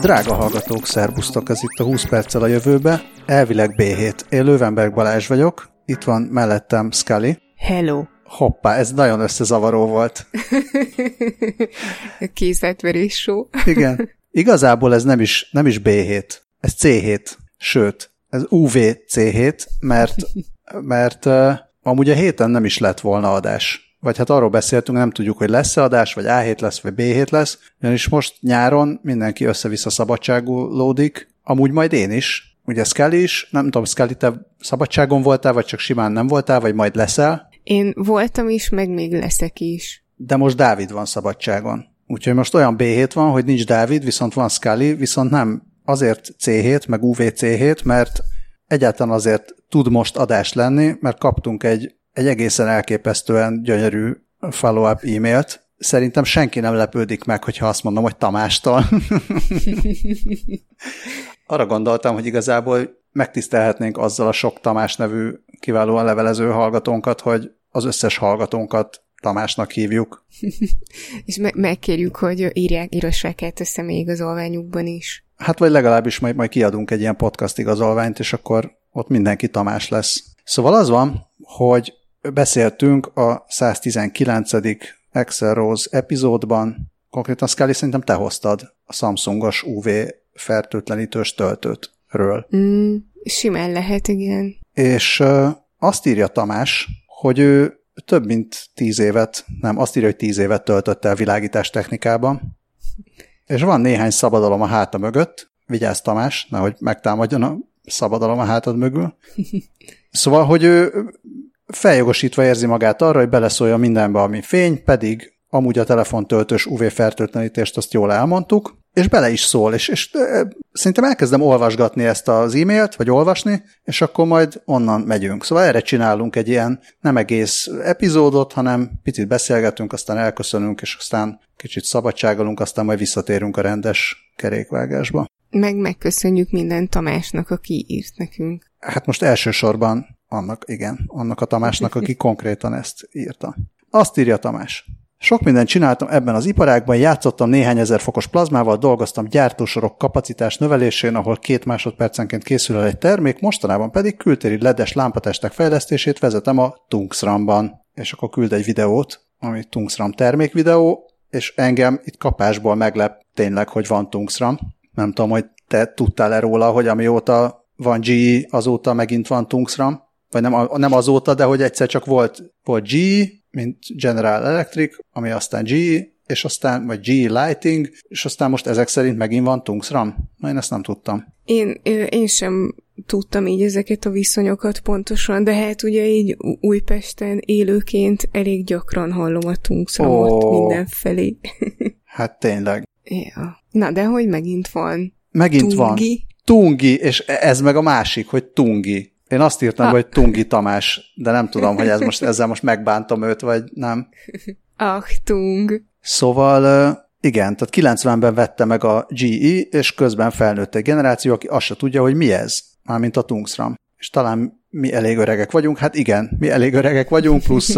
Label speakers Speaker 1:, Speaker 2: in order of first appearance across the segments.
Speaker 1: Drága hallgatók, szerbusztok, ez itt a 20 perccel a jövőbe. Elvileg B7. Én Lövenberg Balázs vagyok, itt van mellettem Scully.
Speaker 2: Hello.
Speaker 1: Hoppá, ez nagyon összezavaró volt.
Speaker 2: Készletverés show.
Speaker 1: Igen. Igazából ez nem is, nem is B7, ez C7, sőt, ez UV C7, mert, mert uh, amúgy a héten nem is lett volna adás vagy hát arról beszéltünk, nem tudjuk, hogy lesz-e adás, vagy A7 lesz, vagy B7 lesz, ugyanis most nyáron mindenki össze-vissza szabadságolódik, amúgy majd én is, ugye Scully is, nem tudom, Scully, te szabadságon voltál, vagy csak simán nem voltál, vagy majd leszel?
Speaker 2: Én voltam is, meg még leszek is.
Speaker 1: De most Dávid van szabadságon. Úgyhogy most olyan B7 van, hogy nincs Dávid, viszont van Scully, viszont nem azért C7, meg UVC7, mert egyáltalán azért tud most adás lenni, mert kaptunk egy egy egészen elképesztően gyönyörű follow-up e-mailt. Szerintem senki nem lepődik meg, hogyha azt mondom, hogy Tamástól. Arra gondoltam, hogy igazából megtisztelhetnénk azzal a sok Tamás nevű kiválóan levelező hallgatónkat, hogy az összes hallgatónkat Tamásnak hívjuk.
Speaker 2: És me- megkérjük, hogy írják, írassák át a személyigazolványukban is.
Speaker 1: Hát vagy legalábbis majd, majd kiadunk egy ilyen podcast igazolványt, és akkor ott mindenki Tamás lesz. Szóval az van, hogy beszéltünk a 119. Excel Rose epizódban, konkrétan Scully szerintem te hoztad a Samsungos UV fertőtlenítős töltőtről.
Speaker 2: Mm, simán lehet, igen.
Speaker 1: És azt írja Tamás, hogy ő több mint tíz évet, nem, azt írja, hogy tíz évet töltött el világítás technikában, és van néhány szabadalom a háta mögött, vigyázz Tamás, nehogy megtámadjon a szabadalom a hátad mögül. Szóval, hogy ő feljogosítva érzi magát arra, hogy beleszólja mindenbe, ami fény, pedig amúgy a telefontöltős UV-fertőtlenítést azt jól elmondtuk, és bele is szól, és, és szerintem elkezdem olvasgatni ezt az e-mailt, vagy olvasni, és akkor majd onnan megyünk. Szóval erre csinálunk egy ilyen nem egész epizódot, hanem picit beszélgetünk, aztán elköszönünk, és aztán kicsit szabadságolunk, aztán majd visszatérünk a rendes kerékvágásba.
Speaker 2: Meg megköszönjük minden Tamásnak, aki írt nekünk.
Speaker 1: Hát most elsősorban annak, igen, annak a Tamásnak, aki konkrétan ezt írta. Azt írja Tamás. Sok mindent csináltam ebben az iparágban, játszottam néhány ezer fokos plazmával, dolgoztam gyártósorok kapacitás növelésén, ahol két másodpercenként készül el egy termék, mostanában pedig kültéri ledes lámpatestek fejlesztését vezetem a Tungsramban. És akkor küld egy videót, ami Tungsram termék videó, és engem itt kapásból meglep tényleg, hogy van Tungsram. Nem tudom, hogy te tudtál-e róla, hogy amióta van GE, azóta megint van Tungsram vagy nem, nem azóta, de hogy egyszer csak volt, volt GE, mint General Electric, ami aztán GE, és aztán, vagy GE Lighting, és aztán most ezek szerint megint van Tungsram. Na, én ezt nem tudtam.
Speaker 2: Én, én sem tudtam így ezeket a viszonyokat pontosan, de hát ugye így Újpesten élőként elég gyakran hallom a Tungsramot oh. mindenfelé.
Speaker 1: hát tényleg.
Speaker 2: Ja. Na, de hogy megint van.
Speaker 1: Megint Tungi. van. Tungi, és ez meg a másik, hogy Tungi. Én azt írtam, ha. hogy Tungi Tamás, de nem tudom, hogy ez most, ezzel most megbántom őt, vagy nem.
Speaker 2: Tung.
Speaker 1: Szóval igen, tehát 90-ben vette meg a GE, és közben felnőtt egy generáció, aki azt se tudja, hogy mi ez, mármint a Tungsram. És talán mi elég öregek vagyunk, hát igen, mi elég öregek vagyunk, plusz,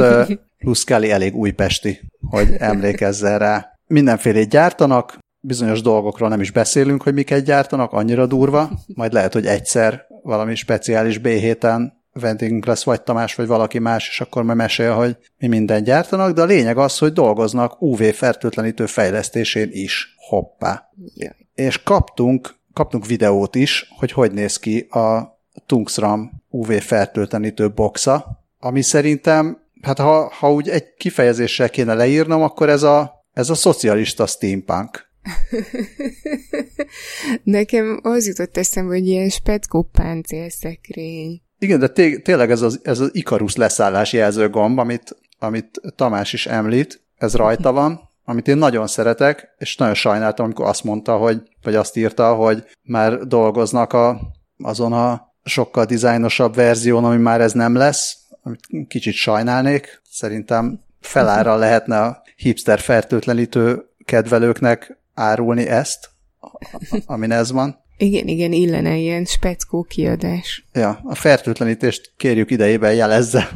Speaker 1: plusz Kelly elég újpesti, hogy emlékezzen rá. Mindenfélét gyártanak, bizonyos dolgokról nem is beszélünk, hogy miket gyártanak, annyira durva, majd lehet, hogy egyszer valami speciális B héten vendégünk lesz, vagy Tamás, vagy valaki más, és akkor majd mesél, hogy mi mindent gyártanak, de a lényeg az, hogy dolgoznak UV fertőtlenítő fejlesztésén is. Hoppá. Yeah. És kaptunk, kaptunk videót is, hogy hogy néz ki a Tungsram UV fertőtlenítő boxa, ami szerintem, hát ha, ha úgy egy kifejezéssel kéne leírnom, akkor ez a, ez a szocialista steampunk.
Speaker 2: Nekem az jutott eszembe, hogy ilyen speckó páncélszekrény.
Speaker 1: Igen, de té- tényleg ez az, ez az Ikarus leszállás jelzőgomb, amit, amit Tamás is említ, ez rajta van, amit én nagyon szeretek, és nagyon sajnáltam, amikor azt mondta, hogy, vagy azt írta, hogy már dolgoznak a, azon a sokkal dizájnosabb verzión, ami már ez nem lesz, amit kicsit sajnálnék. Szerintem felára lehetne a hipster fertőtlenítő kedvelőknek árulni ezt, amin ez van.
Speaker 2: Igen, igen, illene ilyen speckó kiadás.
Speaker 1: Ja, a fertőtlenítést kérjük idejében jelezze.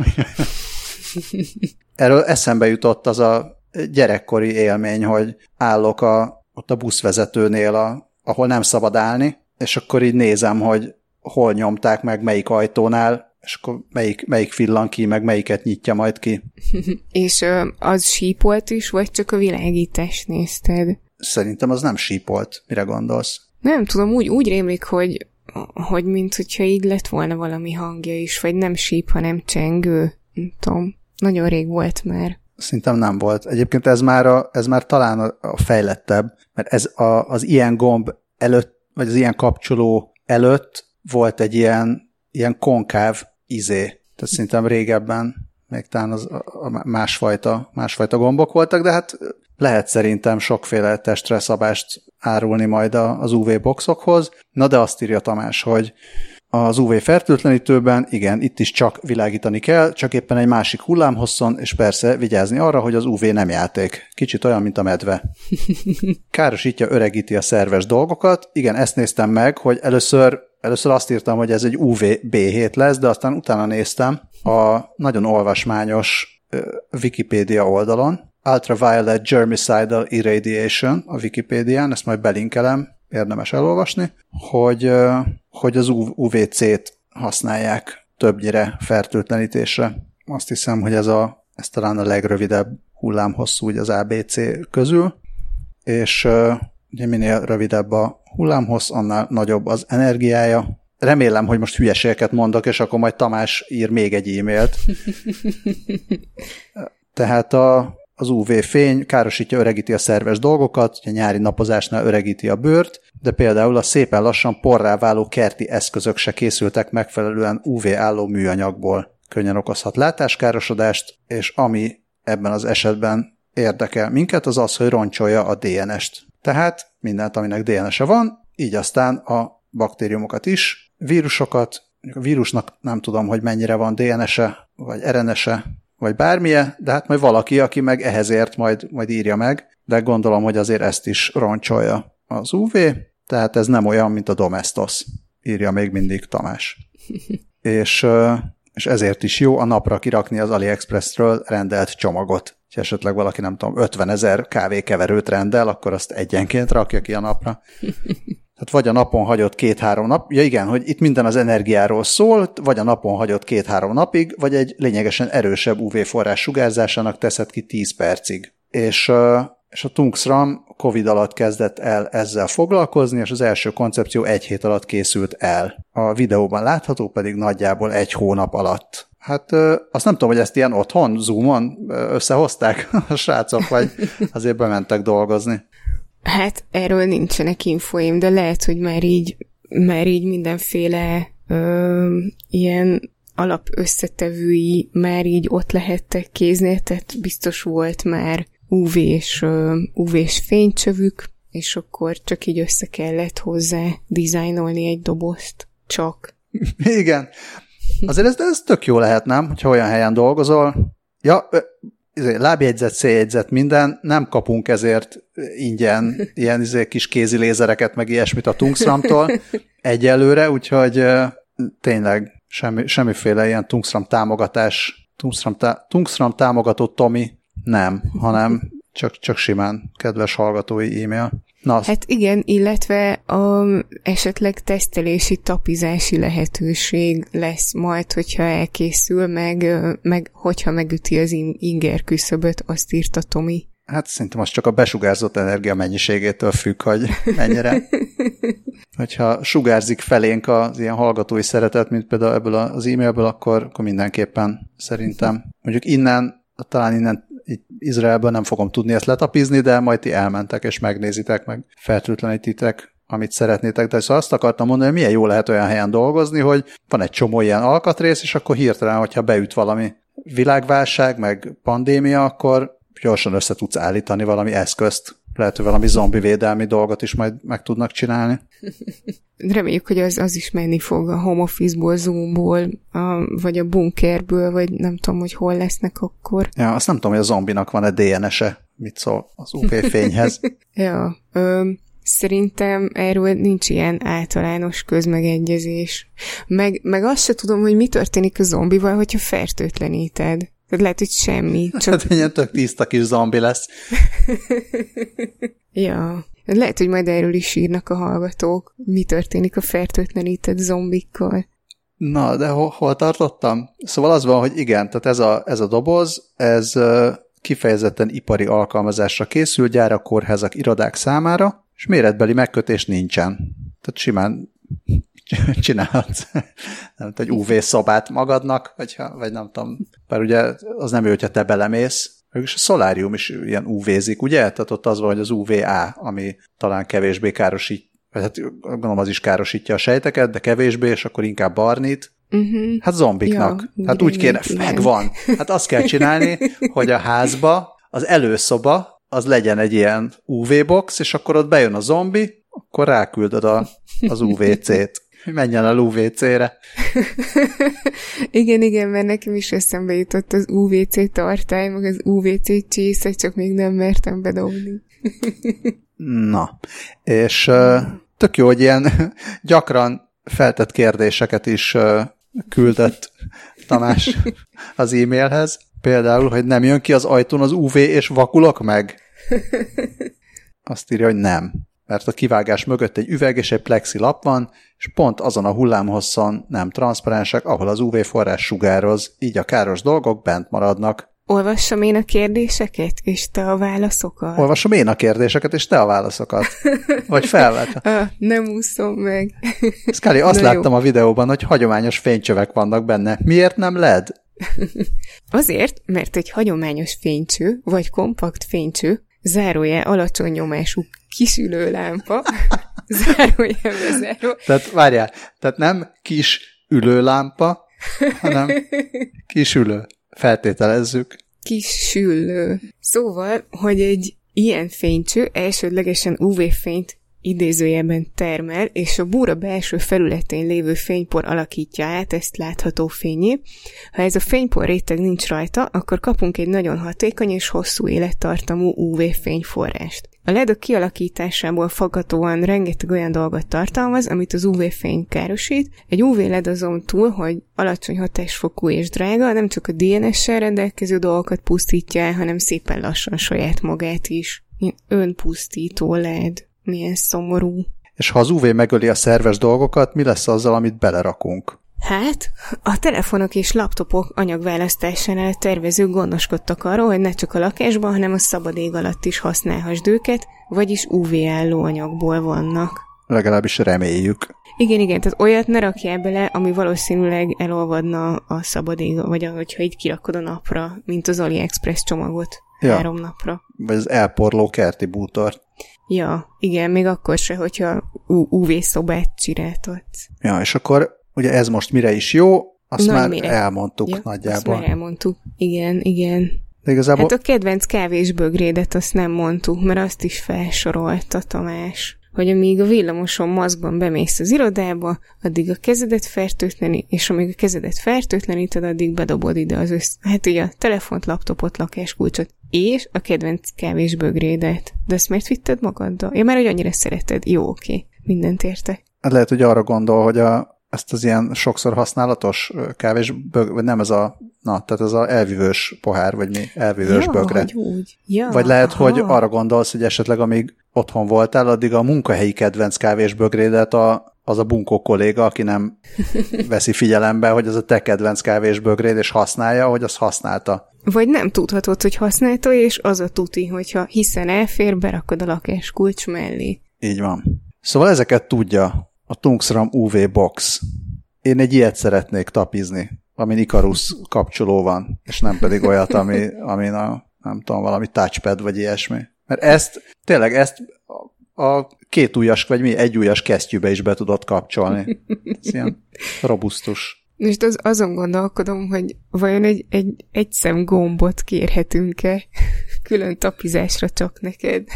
Speaker 1: Erről eszembe jutott az a gyerekkori élmény, hogy állok a, ott a buszvezetőnél a ahol nem szabad állni, és akkor így nézem, hogy hol nyomták meg, melyik ajtónál, és akkor melyik, melyik villan ki, meg melyiket nyitja majd ki.
Speaker 2: és az sípolt is, vagy csak a világítást nézted?
Speaker 1: Szerintem az nem sípolt. Mire gondolsz?
Speaker 2: Nem tudom, úgy, úgy rémlik, hogy, hogy mint hogyha így lett volna valami hangja is, vagy nem síp, hanem csengő. Nem tudom. Nagyon rég volt már.
Speaker 1: Szerintem nem volt. Egyébként ez már, a, ez már talán a, a fejlettebb, mert ez a, az ilyen gomb előtt, vagy az ilyen kapcsoló előtt volt egy ilyen, ilyen konkáv izé. Tehát szerintem régebben még talán az, a másfajta, másfajta gombok voltak, de hát lehet szerintem sokféle testre szabást árulni majd az UV boxokhoz. Na de azt írja Tamás, hogy az UV fertőtlenítőben, igen, itt is csak világítani kell, csak éppen egy másik hullámhosszon, és persze vigyázni arra, hogy az UV nem játék. Kicsit olyan, mint a medve. Károsítja, öregíti a szerves dolgokat. Igen, ezt néztem meg, hogy először, először azt írtam, hogy ez egy UV B7 lesz, de aztán utána néztem a nagyon olvasmányos Wikipédia oldalon, Ultraviolet Germicidal Irradiation a Wikipédián, ezt majd belinkelem, érdemes elolvasni, hogy, hogy az UVC-t használják többnyire fertőtlenítésre. Azt hiszem, hogy ez, a, ez talán a legrövidebb hullámhosszú úgy az ABC közül, és ugye minél rövidebb a hullámhossz, annál nagyobb az energiája. Remélem, hogy most hülyeségeket mondok, és akkor majd Tamás ír még egy e-mailt. Tehát a, az UV-fény károsítja, öregíti a szerves dolgokat, a nyári napozásnál öregíti a bőrt, de például a szépen lassan porrá váló kerti eszközök se készültek megfelelően UV álló műanyagból. Könnyen okozhat látáskárosodást, és ami ebben az esetben érdekel minket, az az, hogy roncsolja a DNS-t. Tehát mindent, aminek DNS-e van, így aztán a baktériumokat is, vírusokat, a vírusnak nem tudom, hogy mennyire van DNS-e, vagy RNS-e, vagy bármilyen, de hát majd valaki, aki meg ehhez ért, majd, majd írja meg, de gondolom, hogy azért ezt is roncsolja az UV, tehát ez nem olyan, mint a Domestos, írja még mindig Tamás. és, és ezért is jó a napra kirakni az AliExpressről rendelt csomagot. Ha esetleg valaki, nem tudom, 50 ezer kávékeverőt rendel, akkor azt egyenként rakja ki a napra. Tehát vagy a napon hagyott két-három nap, ja igen, hogy itt minden az energiáról szól, vagy a napon hagyott két-három napig, vagy egy lényegesen erősebb UV forrás sugárzásának teszed ki 10 percig. És, és a Tungsram Covid alatt kezdett el ezzel foglalkozni, és az első koncepció egy hét alatt készült el. A videóban látható pedig nagyjából egy hónap alatt. Hát azt nem tudom, hogy ezt ilyen otthon, Zoomon összehozták a srácok, vagy azért bementek dolgozni.
Speaker 2: Hát erről nincsenek infoim, de lehet, hogy már így, már így mindenféle ö, ilyen alap összetevői már így ott lehettek kéznél, tehát biztos volt már UV-s, UV-s fénycsövük, és akkor csak így össze kellett hozzá dizájnolni egy dobozt. Csak.
Speaker 1: Igen. Azért ez, ez tök jó lehet, nem? Hogyha olyan helyen dolgozol. Ja, lábjegyzet, széljegyzet, minden, nem kapunk ezért ingyen ilyen izé, kis kézi lézereket, meg ilyesmit a Tungsramtól egyelőre, úgyhogy tényleg semmi, semmiféle ilyen Tungsram támogatás, Tungsram, tá, Tungsram támogató Tomi nem, hanem csak, csak simán kedves hallgatói e-mail.
Speaker 2: Na. Hát igen, illetve a esetleg tesztelési, tapizási lehetőség lesz majd, hogyha elkészül, meg, meg hogyha megüti az inger küszöböt, azt írta Tomi.
Speaker 1: Hát szerintem az csak a besugárzott energia mennyiségétől függ, hogy mennyire. Hogyha sugárzik felénk az ilyen hallgatói szeretet, mint például ebből az e-mailből, akkor, akkor mindenképpen szerintem. Mondjuk innen, talán innen itt Izraelben nem fogom tudni ezt letapizni, de majd ti elmentek és megnézitek, meg. Fertőtlenítitek amit szeretnétek, de szóval azt akartam mondani, hogy milyen jó lehet olyan helyen dolgozni, hogy van egy csomó ilyen alkatrész, és akkor hirtelen, hogyha beüt valami világválság, meg pandémia, akkor gyorsan össze tudsz állítani valami eszközt, lehet, hogy valami zombi védelmi dolgot is majd meg tudnak csinálni.
Speaker 2: Reméljük, hogy az, az is menni fog a home office-ból, Zoom-ból, a, vagy a bunkerből, vagy nem tudom, hogy hol lesznek akkor.
Speaker 1: Ja, azt nem tudom, hogy a zombinak van-e DNS-e, mit szól az UV-fényhez.
Speaker 2: ja, ö, Szerintem erről nincs ilyen általános közmegegyezés. Meg, meg azt se tudom, hogy mi történik a zombival, hogyha fertőtleníted. Lehet, hogy semmi.
Speaker 1: Csak... Hát ilyen tök tiszta kis zombi lesz.
Speaker 2: ja. Lehet, hogy majd erről is írnak a hallgatók. Mi történik a fertőtlenített zombikkal.
Speaker 1: Na, de hol, hol tartottam? Szóval az van, hogy igen, tehát ez a, ez a doboz, ez kifejezetten ipari alkalmazásra készül, gyárak, kórházak, irodák számára, és méretbeli megkötés nincsen. Tehát simán csinálhatsz nem egy UV-szobát magadnak, vagy, vagy nem tudom, mert ugye az nem jó, hogyha te belemész, és a szolárium is ilyen UV-zik, ugye? Tehát ott az van, hogy az UVA, ami talán kevésbé károsít, vagy hát gondolom az is károsítja a sejteket, de kevésbé, és akkor inkább barnít. Uh-huh. Hát zombiknak. Ja, hát úgy kéne, megvan. Hát azt kell csinálni, hogy a házba az előszoba az legyen egy ilyen UV-box, és akkor ott bejön a zombi, akkor ráküldöd a, az UVC-t menjen a UVC-re.
Speaker 2: igen, igen, mert nekem is eszembe jutott az UVC tartály, meg az UVC csésze, csak még nem mertem bedobni.
Speaker 1: Na, és tök jó, hogy ilyen gyakran feltett kérdéseket is küldött Tamás az e-mailhez. Például, hogy nem jön ki az ajtón az UV és vakulok meg? Azt írja, hogy nem mert a kivágás mögött egy üveg és egy plexi lap van, és pont azon a hullámhosszon nem transzparensek, ahol az UV forrás sugároz, így a káros dolgok bent maradnak.
Speaker 2: Olvassam én a kérdéseket, és te a válaszokat?
Speaker 1: Olvasom én a kérdéseket, és te a válaszokat. Vagy felvet.
Speaker 2: ah, nem úszom meg.
Speaker 1: Szkáli, azt Na láttam jó. a videóban, hogy hagyományos fénycsövek vannak benne. Miért nem LED?
Speaker 2: Azért, mert egy hagyományos fénycső, vagy kompakt fénycső zárója alacsony nyomású kisülő lámpa, zárója bezáró.
Speaker 1: Tehát várjál, tehát nem kis ülőlámpa, hanem kisülő. Feltételezzük.
Speaker 2: Kisülő. Szóval, hogy egy ilyen fénycső elsődlegesen UV-fényt idézőjelben termel, és a búra belső felületén lévő fénypor alakítja át ezt látható fényé. Ha ez a fénypor réteg nincs rajta, akkor kapunk egy nagyon hatékony és hosszú élettartamú UV fényforrást. A LED a kialakításából fogatóan rengeteg olyan dolgot tartalmaz, amit az UV-fény károsít. Egy UV LED azon túl, hogy alacsony hatásfokú és drága, nem csak a DNS-sel rendelkező dolgokat pusztítja el, hanem szépen lassan saját magát is. Önpusztító LED. Milyen szomorú.
Speaker 1: És ha az UV megöli a szerves dolgokat, mi lesz azzal, amit belerakunk?
Speaker 2: Hát, a telefonok és laptopok anyagválasztásánál tervezők gondoskodtak arról, hogy ne csak a lakásban, hanem a szabad ég alatt is használhassd őket, vagyis UV-álló anyagból vannak.
Speaker 1: Legalábbis reméljük.
Speaker 2: Igen, igen, tehát olyat ne rakjál bele, ami valószínűleg elolvadna a szabad ég, vagy hogyha így kirakod a napra, mint az AliExpress csomagot ja. három napra.
Speaker 1: Vagy az elporló kerti bútort.
Speaker 2: Ja, igen, még akkor se, hogyha UV-szobát csináltatsz.
Speaker 1: Ja, és akkor ugye ez most mire is jó, azt Na, már mire? elmondtuk ja, nagyjából.
Speaker 2: Azt már elmondtuk, igen, igen. De igazából... Hát a kedvenc kávés bögrédet azt nem mondtuk, mert azt is felsorolta Tamás hogy amíg a villamoson maszkban bemész az irodába, addig a kezedet fertőtleni, és amíg a kezedet fertőtleníted, addig bedobod ide az össz... Hát ugye a telefont, laptopot, lakáskulcsot, és a kedvenc kávésbögrédet. De ezt miért vitted magaddal? Ja, már hogy annyira szereted. Jó, oké. Mindent értek.
Speaker 1: Hát lehet, hogy arra gondol, hogy a, ezt az ilyen sokszor használatos kávésbög, vagy nem ez a, na, tehát ez a elvívős pohár, vagy mi, elvívős ja, bögre.
Speaker 2: Hogy úgy. Ja,
Speaker 1: vagy lehet, aha. hogy arra gondolsz, hogy esetleg amíg otthon voltál, addig a munkahelyi kedvenc kávésbögrédet a, az a bunkó kolléga, aki nem veszi figyelembe, hogy ez a te kedvenc kávésbögréd, és használja, hogy azt használta.
Speaker 2: Vagy nem tudhatod, hogy használta, és az a tuti, hogyha hiszen elfér, berakod a lakás kulcs mellé.
Speaker 1: Így van. Szóval ezeket tudja a Tungsram UV Box. Én egy ilyet szeretnék tapizni, amin Icarus kapcsoló van, és nem pedig olyat, ami, amin a, nem tudom, valami touchpad vagy ilyesmi. Mert ezt, tényleg ezt a két ujjas, vagy mi, egy ujjas kesztyűbe is be tudod kapcsolni. Ez ilyen robusztus.
Speaker 2: Most az, azon gondolkodom, hogy vajon egy, egy, egy szem gombot kérhetünk-e külön tapizásra csak neked.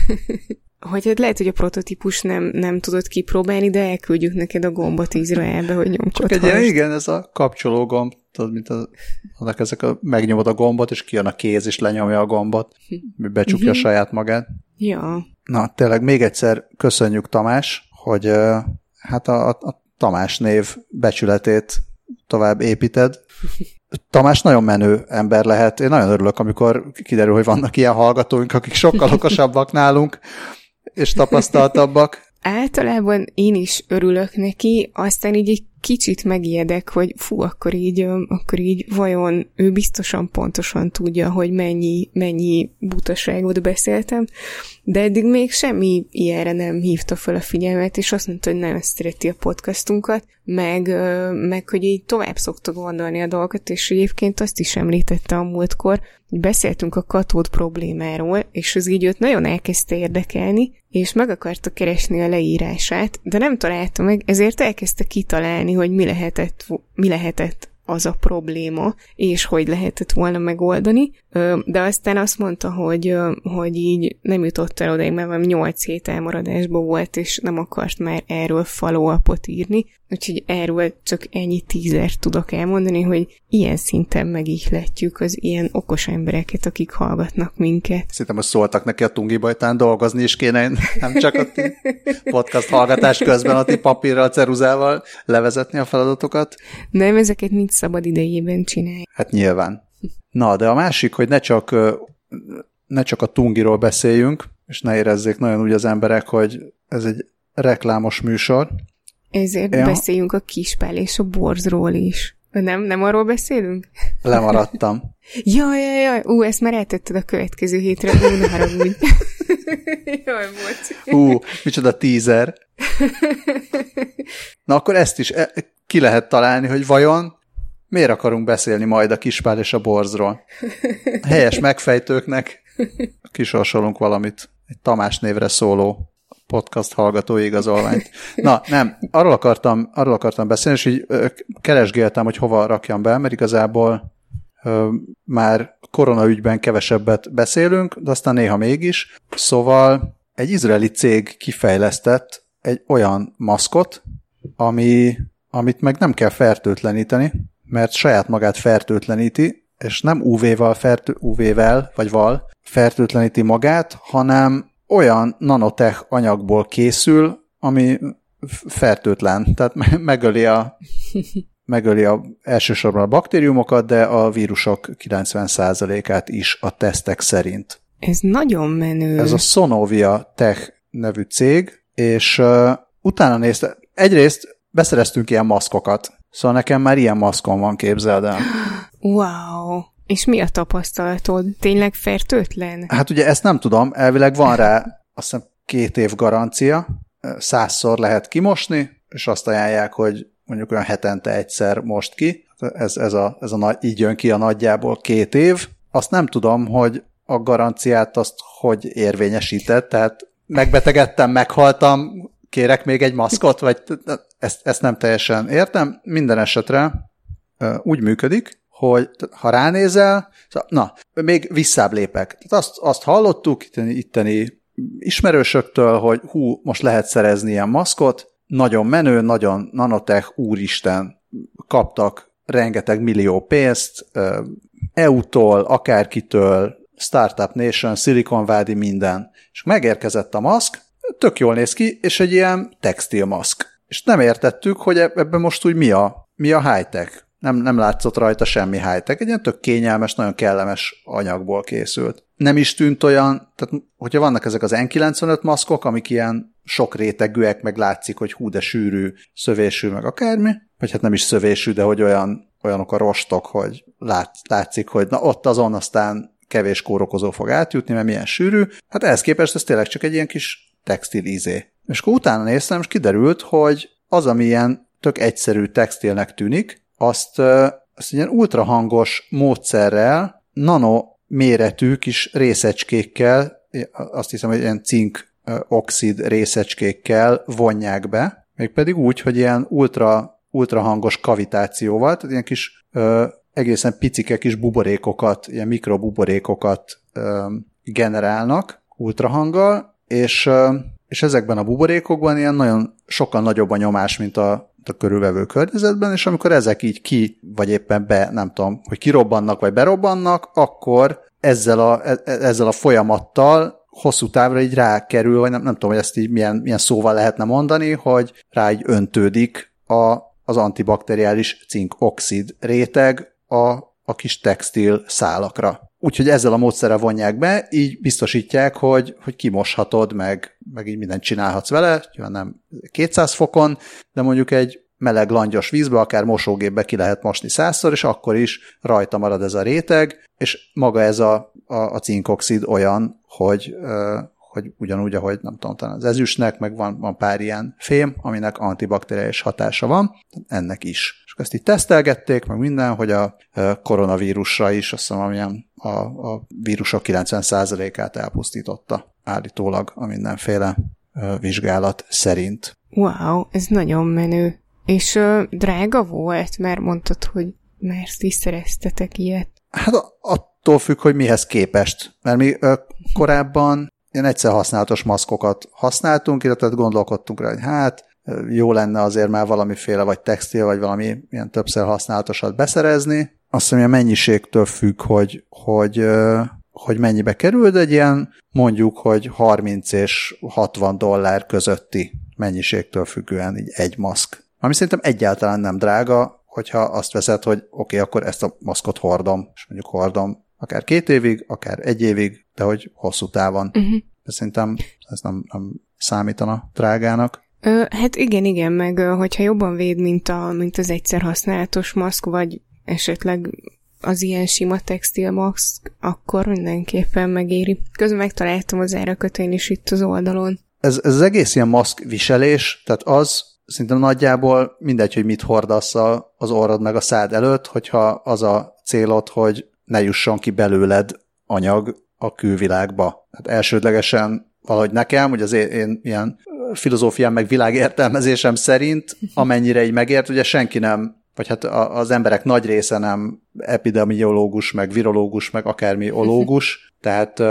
Speaker 2: hogy hát lehet, hogy a prototípus nem, nem tudod kipróbálni, de elküldjük neked a gombot Izraelbe, hogy nyomkodhass.
Speaker 1: Csak egy ilyen, igen, ez a kapcsoló gomb, tudod, mint az, annak ezek a, megnyomod a gombot, és kijön a kéz, és lenyomja a gombot, becsukja uh-huh. saját magát.
Speaker 2: Ja.
Speaker 1: Na, tényleg még egyszer köszönjük Tamás, hogy hát a, a Tamás név becsületét tovább építed. Tamás nagyon menő ember lehet. Én nagyon örülök, amikor kiderül, hogy vannak ilyen hallgatóink, akik sokkal okosabbak nálunk, és tapasztaltabbak.
Speaker 2: Általában én is örülök neki, aztán így egy kicsit megijedek, hogy fú, akkor így, akkor így vajon ő biztosan pontosan tudja, hogy mennyi, mennyi butaságot beszéltem, de eddig még semmi ilyenre nem hívta fel a figyelmet, és azt mondta, hogy nagyon szereti a podcastunkat, meg, meg hogy így tovább szoktak gondolni a dolgokat, és egyébként azt is említette a múltkor, hogy beszéltünk a katód problémáról, és az így őt nagyon elkezdte érdekelni, és meg akarta keresni a leírását, de nem találta meg, ezért elkezdte kitalálni, hogy mi lehetett, mi lehetett az a probléma, és hogy lehetett volna megoldani, de aztán azt mondta, hogy, hogy így nem jutott el odaig, mert 8 hét elmaradásban volt, és nem akart már erről follow írni, úgyhogy erről csak ennyi tízer tudok elmondani, hogy ilyen szinten megihletjük az ilyen okos embereket, akik hallgatnak minket.
Speaker 1: Szerintem, hogy szóltak neki a tungi bajtán dolgozni is kéne, nem csak a podcast hallgatás közben a ti papírral, ceruzával levezetni a feladatokat.
Speaker 2: Nem, ezeket mind szabad idejében csinálni.
Speaker 1: Hát nyilván. Na, de a másik, hogy ne csak, ne csak a tungiról beszéljünk, és ne érezzék nagyon úgy az emberek, hogy ez egy reklámos műsor.
Speaker 2: Ezért ja. beszéljünk a kispál és a borzról is. Nem, nem arról beszélünk?
Speaker 1: Lemaradtam.
Speaker 2: jaj, jaj, jaj, ú, ezt már eltetted a következő hétre, ú, ne haragudj. jaj, bocs.
Speaker 1: Ú, micsoda teaser. Na akkor ezt is e, ki lehet találni, hogy vajon Miért akarunk beszélni majd a kispál és a borzról? Helyes megfejtőknek kisorsolunk valamit, egy Tamás névre szóló podcast hallgatói igazolványt. Na, nem, arról akartam, arról akartam beszélni, és így keresgéltem, hogy hova rakjam be, mert igazából ö, már koronaügyben kevesebbet beszélünk, de aztán néha mégis. Szóval egy izraeli cég kifejlesztett egy olyan maszkot, ami, amit meg nem kell fertőtleníteni, mert saját magát fertőtleníti, és nem UV-val, fertő, UV-vel vagy val fertőtleníti magát, hanem olyan nanotech anyagból készül, ami fertőtlen, tehát megöli a, megöli a, elsősorban a baktériumokat, de a vírusok 90%-át is a tesztek szerint.
Speaker 2: Ez nagyon menő.
Speaker 1: Ez a Sonovia Tech nevű cég, és uh, utána nézte, egyrészt beszereztünk ilyen maszkokat, Szóval nekem már ilyen maszkom van, képzeld el.
Speaker 2: Wow! És mi a tapasztalatod? Tényleg fertőtlen?
Speaker 1: Hát ugye ezt nem tudom, elvileg van rá azt hiszem két év garancia, százszor lehet kimosni, és azt ajánlják, hogy mondjuk olyan hetente egyszer most ki. Ez, ez, a, ez a nagy, így jön ki a nagyjából két év. Azt nem tudom, hogy a garanciát azt hogy érvényesített, tehát megbetegedtem, meghaltam, kérek még egy maszkot, vagy ezt, ezt nem teljesen értem. Minden esetre úgy működik, hogy ha ránézel, szóval, na, még visszább lépek. Tehát azt, azt hallottuk itteni, itteni ismerősöktől, hogy hú, most lehet szerezni ilyen maszkot, nagyon menő, nagyon nanotech, úristen, kaptak rengeteg millió pénzt, EU-tól, akárkitől, Startup Nation, Silicon Valley, minden. És megérkezett a maszk, tök jól néz ki, és egy ilyen textilmaszk. És nem értettük, hogy ebben most úgy mi a, mi a high-tech. Nem, nem látszott rajta semmi high-tech. Egy ilyen tök kényelmes, nagyon kellemes anyagból készült. Nem is tűnt olyan, tehát hogyha vannak ezek az N95 maszkok, amik ilyen sok rétegűek, meg látszik, hogy hú, de sűrű, szövésű, meg akármi, vagy hát nem is szövésű, de hogy olyan, olyanok a rostok, hogy lát, látszik, hogy na ott azon aztán kevés kórokozó fog átjutni, mert milyen sűrű. Hát ehhez képest ez tényleg csak egy ilyen kis textil izé. És akkor utána néztem, és kiderült, hogy az, ami ilyen tök egyszerű textilnek tűnik, azt, azt ilyen ultrahangos módszerrel, nano méretű kis részecskékkel, azt hiszem, hogy ilyen cink oxid részecskékkel vonják be, mégpedig úgy, hogy ilyen ultra, ultrahangos kavitációval, tehát ilyen kis ö, egészen picike kis buborékokat, ilyen mikrobuborékokat ö, generálnak ultrahanggal, és, és ezekben a buborékokban ilyen nagyon sokkal nagyobb a nyomás, mint a, a körülvevő környezetben, és amikor ezek így ki, vagy éppen be, nem tudom, hogy kirobbannak, vagy berobbannak, akkor ezzel a, e, e, ezzel a folyamattal hosszú távra így rákerül, vagy nem, nem tudom, hogy ezt így milyen, milyen szóval lehetne mondani, hogy rá így öntődik a, az antibakteriális cinkoxid réteg a, a kis textil szálakra. Úgyhogy ezzel a módszerrel vonják be, így biztosítják, hogy, hogy kimoshatod, meg, meg így mindent csinálhatsz vele, nem 200 fokon, de mondjuk egy meleg langyos vízbe, akár mosógépbe ki lehet mosni százszor, és akkor is rajta marad ez a réteg, és maga ez a, a, a cinkoxid olyan, hogy, hogy ugyanúgy, ahogy nem tudom, talán az ezüstnek, meg van, van pár ilyen fém, aminek antibakteriális hatása van, ennek is. Ezt így tesztelgették, meg minden, hogy a koronavírusra is, azt hiszem, amilyen a, a vírusok 90%-át elpusztította állítólag a mindenféle vizsgálat szerint.
Speaker 2: Wow, ez nagyon menő. És ö, drága volt, mert mondtad, hogy már is szereztetek ilyet.
Speaker 1: Hát attól függ, hogy mihez képest. Mert mi ö, korábban ilyen egyszer használatos maszkokat használtunk, illetve gondolkodtunk rá, hogy hát jó lenne azért már valamiféle, vagy textil, vagy valami ilyen többször használatosat beszerezni. Azt hiszem, a mennyiségtől függ, hogy, hogy, hogy mennyibe kerül, de egy ilyen mondjuk, hogy 30 és 60 dollár közötti mennyiségtől függően így egy maszk. Ami szerintem egyáltalán nem drága, hogyha azt veszed, hogy oké, okay, akkor ezt a maszkot hordom, és mondjuk hordom akár két évig, akár egy évig, de hogy hosszú távon. Uh-huh. Szerintem ez nem, nem számítana drágának.
Speaker 2: Ö, hát igen, igen, meg hogyha jobban véd, mint, a, mint az egyszer használatos maszk, vagy esetleg az ilyen sima textilmaszk, akkor mindenképpen megéri. Közben megtaláltam az árakat én is itt az oldalon.
Speaker 1: Ez, ez az egész ilyen maszk viselés, tehát az szerintem nagyjából mindegy, hogy mit hordasz az orrod meg a szád előtt, hogyha az a célod, hogy ne jusson ki belőled anyag a külvilágba. Hát elsődlegesen valahogy nekem, hogy az én, én ilyen filozófiám meg világértelmezésem szerint, amennyire így megért, ugye senki nem, vagy hát az emberek nagy része nem epidemiológus, meg virológus, meg akármi ológus, tehát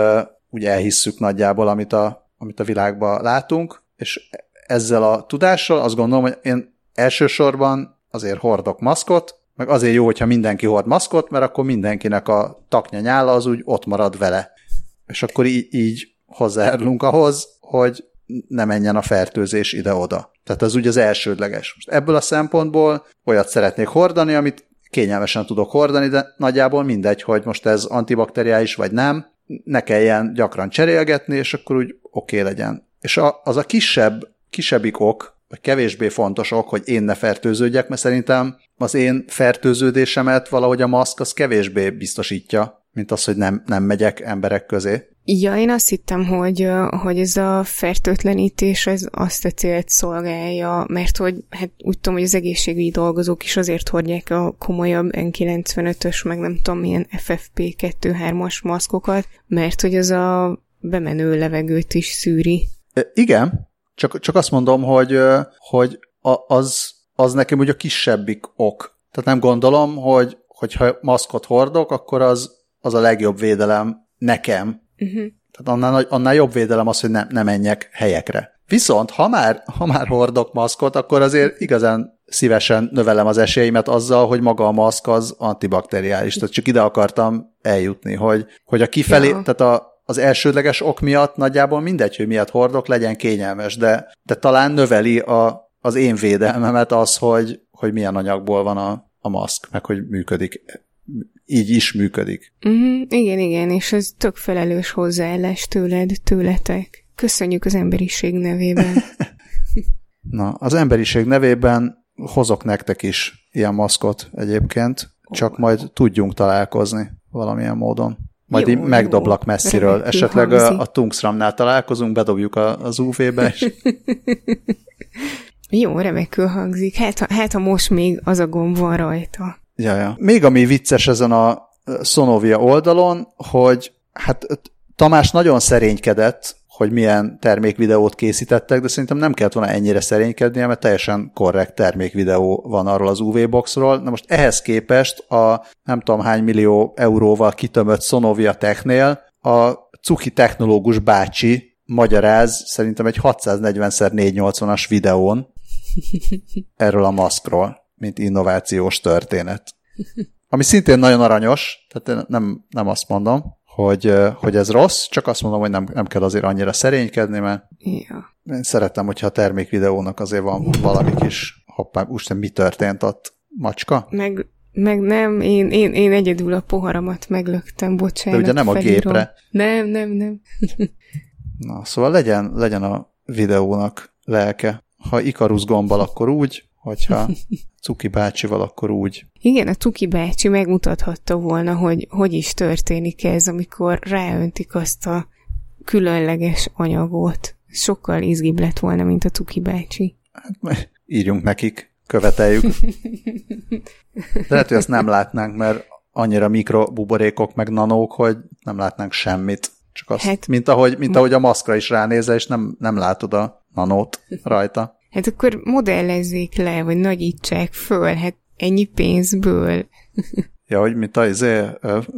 Speaker 1: ugye elhisszük nagyjából, amit a, amit a világban látunk, és ezzel a tudással azt gondolom, hogy én elsősorban azért hordok maszkot, meg azért jó, hogyha mindenki hord maszkot, mert akkor mindenkinek a taknya nyála az úgy ott marad vele. És akkor így, így hozzájárulunk ahhoz, hogy ne menjen a fertőzés ide-oda. Tehát ez ugye az elsődleges. Most ebből a szempontból olyat szeretnék hordani, amit kényelmesen tudok hordani, de nagyjából mindegy, hogy most ez antibakteriális vagy nem, ne kelljen gyakran cserélgetni, és akkor úgy oké okay legyen. És a, az a kisebb, kisebbik ok, vagy kevésbé fontos ok, hogy én ne fertőződjek, mert szerintem az én fertőződésemet valahogy a maszk az kevésbé biztosítja, mint az, hogy nem, nem megyek emberek közé.
Speaker 2: Ja, én azt hittem, hogy, hogy ez a fertőtlenítés ez azt a célt szolgálja, mert hogy hát úgy tudom, hogy az egészségügyi dolgozók is azért hordják a komolyabb N95-ös, meg nem tudom milyen FFP2-3-as maszkokat, mert hogy az a bemenő levegőt is szűri.
Speaker 1: Igen, csak, csak azt mondom, hogy, hogy az, az nekem ugye a kisebbik ok. Tehát nem gondolom, hogy hogyha maszkot hordok, akkor az, az a legjobb védelem nekem. Uh-huh. Tehát annál, annál jobb védelem az, hogy ne, ne menjek helyekre. Viszont, ha már, ha már hordok maszkot, akkor azért igazán szívesen növelem az esélyeimet azzal, hogy maga a maszk az antibakteriális. Tehát csak ide akartam eljutni, hogy, hogy a kifelé, ja. tehát a, az elsődleges ok miatt nagyjából mindegy, hogy miatt hordok, legyen kényelmes, de, de talán növeli a, az én védelmemet az, hogy, hogy milyen anyagból van a, a maszk, meg hogy működik. Így is működik.
Speaker 2: Uh-huh, igen, igen, és ez tök felelős hozzáállás tőled, tőletek. Köszönjük az emberiség nevében.
Speaker 1: Na, az emberiség nevében hozok nektek is ilyen maszkot egyébként, csak majd tudjunk találkozni valamilyen módon. Majd jó, így megdoblak jó. messziről. Remekül Esetleg hangzik. a, a Tungsramnál találkozunk, bedobjuk a, az UV-be. És...
Speaker 2: jó, remekül hangzik. Hát, hát, ha most még az a gomb van rajta.
Speaker 1: Ja, ja. Még ami vicces ezen a Sonovia oldalon, hogy hát Tamás nagyon szerénykedett, hogy milyen termékvideót készítettek, de szerintem nem kellett volna ennyire szerénykedni, mert teljesen korrekt termékvideó van arról az UV-boxról. Na most ehhez képest a nem tudom hány millió euróval kitömött Sonovia Technél a cuki technológus bácsi magyaráz szerintem egy 640x480-as videón erről a maszkról, mint innovációs történet. Ami szintén nagyon aranyos, tehát nem, nem azt mondom, hogy, hogy ez rossz, csak azt mondom, hogy nem, nem kell azért annyira szerénykedni, mert ja. én szeretem, hogyha a termékvideónak azért van valami kis hoppá, úristen, mi történt ott? Macska?
Speaker 2: Meg Meg nem, én, én, én egyedül a poharamat meglöktem, bocsánat.
Speaker 1: De ugye nem a
Speaker 2: felírom.
Speaker 1: gépre.
Speaker 2: Nem, nem, nem.
Speaker 1: Na, szóval legyen, legyen a videónak lelke. Ha Ikarus gombbal, akkor úgy, hogyha Cuki bácsival, akkor úgy.
Speaker 2: Igen, a Tuki bácsi megmutathatta volna, hogy hogy is történik ez, amikor ráöntik azt a különleges anyagot. Sokkal izgibb lett volna, mint a Tuki bácsi.
Speaker 1: Hát írjunk nekik, követeljük. De lehet, hogy ezt nem látnánk, mert annyira mikrobuborékok meg nanók, hogy nem látnánk semmit. Csak azt, hát, mint, ahogy, mint ahogy a maszkra is ránézel, és nem, nem látod a nanót rajta.
Speaker 2: Hát akkor modellezzék le, vagy nagyítsák föl, hát ennyi pénzből.
Speaker 1: Ja, hogy mint az izé,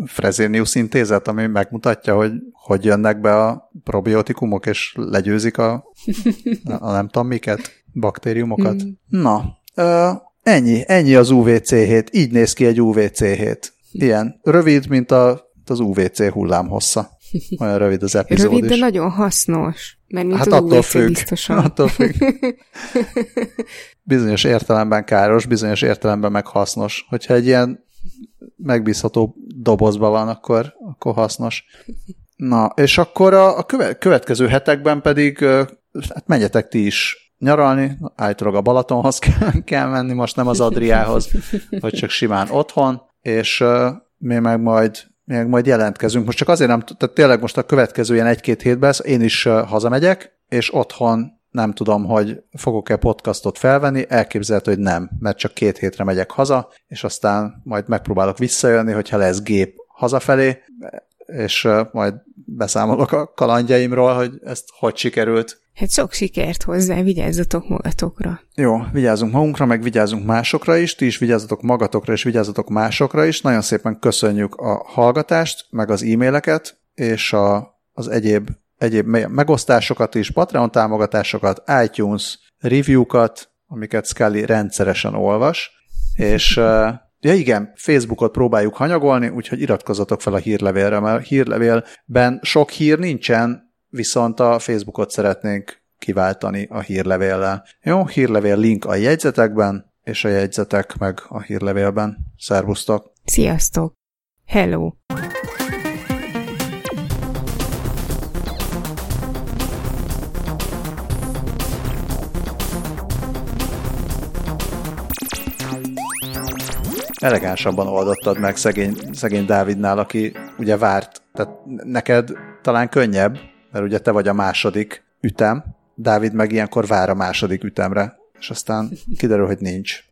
Speaker 1: Fresenius intézet, ami megmutatja, hogy hogy jönnek be a probiotikumok, és legyőzik a, a nem tudom miket, baktériumokat. Mm. Na, ö, ennyi, ennyi az UVC7. Így néz ki egy UVC7. Ilyen rövid, mint a, az UVC hullám hossza. Olyan rövid az epizód
Speaker 2: Rövid,
Speaker 1: is.
Speaker 2: de nagyon hasznos. Mert mint
Speaker 1: Hát
Speaker 2: az
Speaker 1: attól függ.
Speaker 2: biztosan.
Speaker 1: Attól függ. Bizonyos értelemben káros, bizonyos értelemben meg hasznos. Hogyha egy ilyen megbízható dobozban van, akkor, akkor hasznos. Na, és akkor a, a köve, következő hetekben pedig hát menjetek ti is nyaralni, állítólag a Balatonhoz kell, kell menni, most nem az Adriához, vagy csak simán otthon, és mi meg majd meg majd jelentkezünk. Most csak azért nem, tehát tényleg most a következő ilyen egy-két hétben én is hazamegyek, és otthon nem tudom, hogy fogok-e podcastot felvenni, elképzelhető, hogy nem, mert csak két hétre megyek haza, és aztán majd megpróbálok visszajönni, hogyha lesz gép hazafelé, és majd beszámolok a kalandjaimról, hogy ezt hogy sikerült.
Speaker 2: Hát sok sikert hozzá, vigyázzatok magatokra.
Speaker 1: Jó, vigyázzunk magunkra, meg vigyázzunk másokra is, ti is vigyázzatok magatokra, és vigyázzatok másokra is. Nagyon szépen köszönjük a hallgatást, meg az e-maileket, és a, az egyéb, egyéb me- megosztásokat is, Patreon támogatásokat, iTunes review-kat, amiket Scully rendszeresen olvas, és Ja igen, Facebookot próbáljuk hanyagolni, úgyhogy iratkozzatok fel a hírlevélre, mert a hírlevélben sok hír nincsen, viszont a Facebookot szeretnénk kiváltani a hírlevéllel. Jó, hírlevél link a jegyzetekben, és a jegyzetek meg a hírlevélben. Szervusztok!
Speaker 2: Sziasztok! Hello!
Speaker 1: Elegánsabban oldottad meg szegény, szegény Dávidnál, aki ugye várt. Tehát neked talán könnyebb, mert ugye te vagy a második ütem, Dávid meg ilyenkor vár a második ütemre, és aztán kiderül, hogy nincs.